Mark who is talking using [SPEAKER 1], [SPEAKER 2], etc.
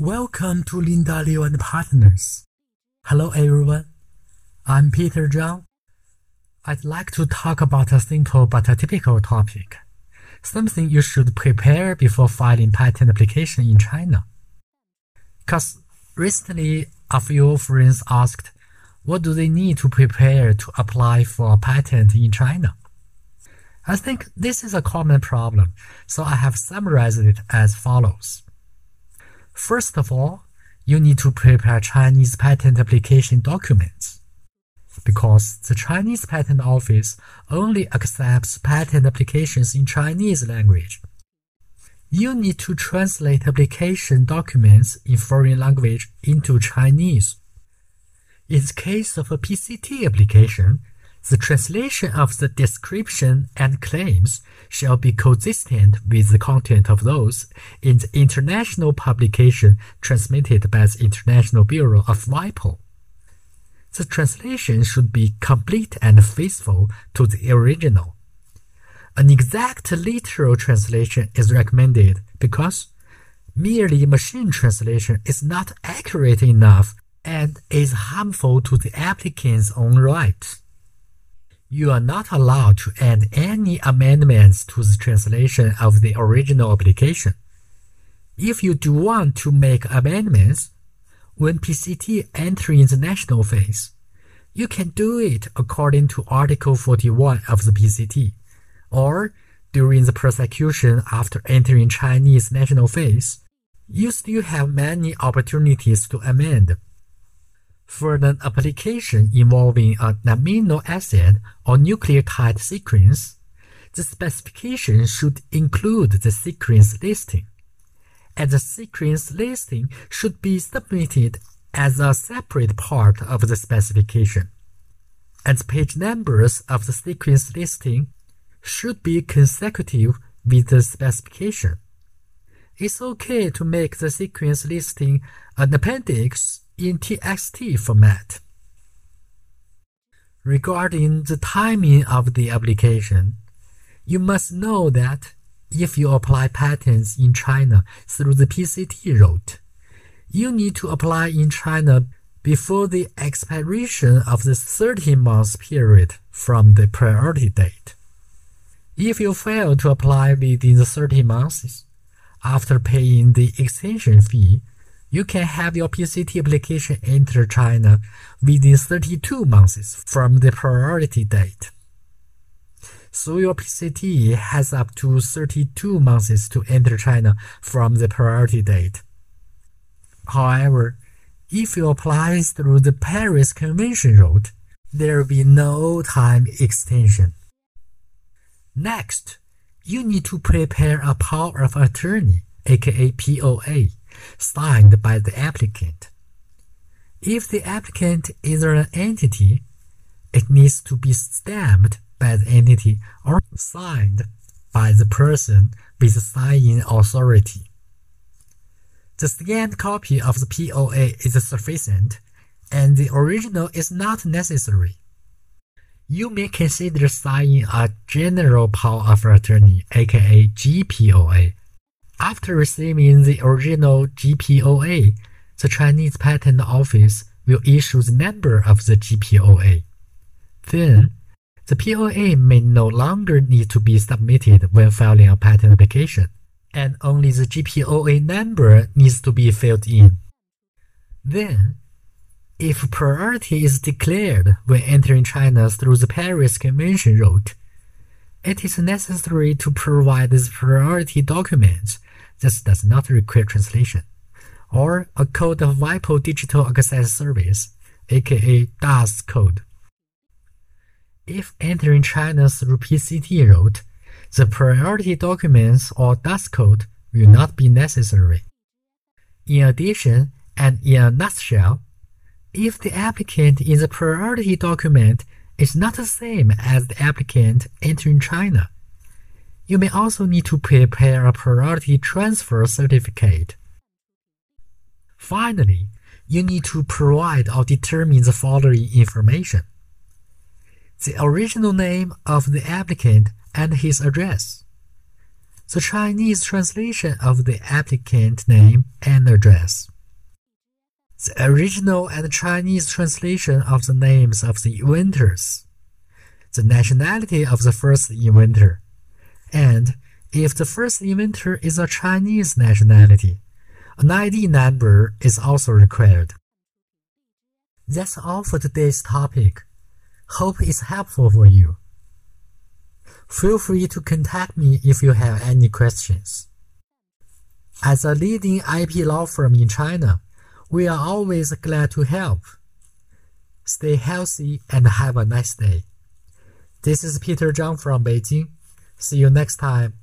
[SPEAKER 1] Welcome to Linda Liu and Partners. Hello everyone. I'm Peter Zhang. I'd like to talk about a simple but a typical topic. Something you should prepare before filing patent application in China. Cause recently a few friends asked, what do they need to prepare to apply for a patent in China? I think this is a common problem, so I have summarized it as follows. First of all, you need to prepare Chinese patent application documents. Because the Chinese Patent Office only accepts patent applications in Chinese language. You need to translate application documents in foreign language into Chinese. In the case of a PCT application, the translation of the description and claims shall be consistent with the content of those in the international publication transmitted by the International Bureau of WIPO. The translation should be complete and faithful to the original. An exact literal translation is recommended because merely machine translation is not accurate enough and is harmful to the applicant's own rights. You are not allowed to add any amendments to the translation of the original application. If you do want to make amendments, when PCT entering the national phase, you can do it according to Article 41 of the PCT, or during the prosecution after entering Chinese national phase, you still have many opportunities to amend. For an application involving an amino acid or nucleotide sequence, the specification should include the sequence listing, and the sequence listing should be submitted as a separate part of the specification. And the page numbers of the sequence listing should be consecutive with the specification. It's okay to make the sequence listing an appendix in TXT format. Regarding the timing of the application, you must know that if you apply patents in China through the PCT route, you need to apply in China before the expiration of the 30 month period from the priority date. If you fail to apply within the 30 months, after paying the extension fee, you can have your PCT application enter China within 32 months from the priority date. So your PCT has up to 32 months to enter China from the priority date. However, if you apply through the Paris Convention route, there will be no time extension. Next, you need to prepare a power of attorney, aka POA signed by the applicant. If the applicant is an entity, it needs to be stamped by the entity or signed by the person with signing authority. The scanned copy of the POA is sufficient, and the original is not necessary. You may consider signing a general power of attorney, aka GPOA, after receiving the original GPOA, the Chinese Patent Office will issue the number of the GPOA. Then, the POA may no longer need to be submitted when filing a patent application, and only the GPOA number needs to be filled in. Then, if priority is declared when entering China through the Paris Convention route, it is necessary to provide the priority documents this does not require translation, or a code of WIPO Digital Access Service, aka DAS code. If entering China through PCT route, the priority documents or DAS code will not be necessary. In addition, and in a nutshell, if the applicant in the priority document is not the same as the applicant entering China, you may also need to prepare a priority transfer certificate. Finally, you need to provide or determine the following information. The original name of the applicant and his address. the Chinese translation of the applicant name and address, the original and Chinese translation of the names of the inventors, the nationality of the first inventor, and if the first inventor is a Chinese nationality, an ID number is also required. That's all for today's topic. Hope it's helpful for you. Feel free to contact me if you have any questions. As a leading IP law firm in China, we are always glad to help. Stay healthy and have a nice day. This is Peter Zhang from Beijing. See you next time.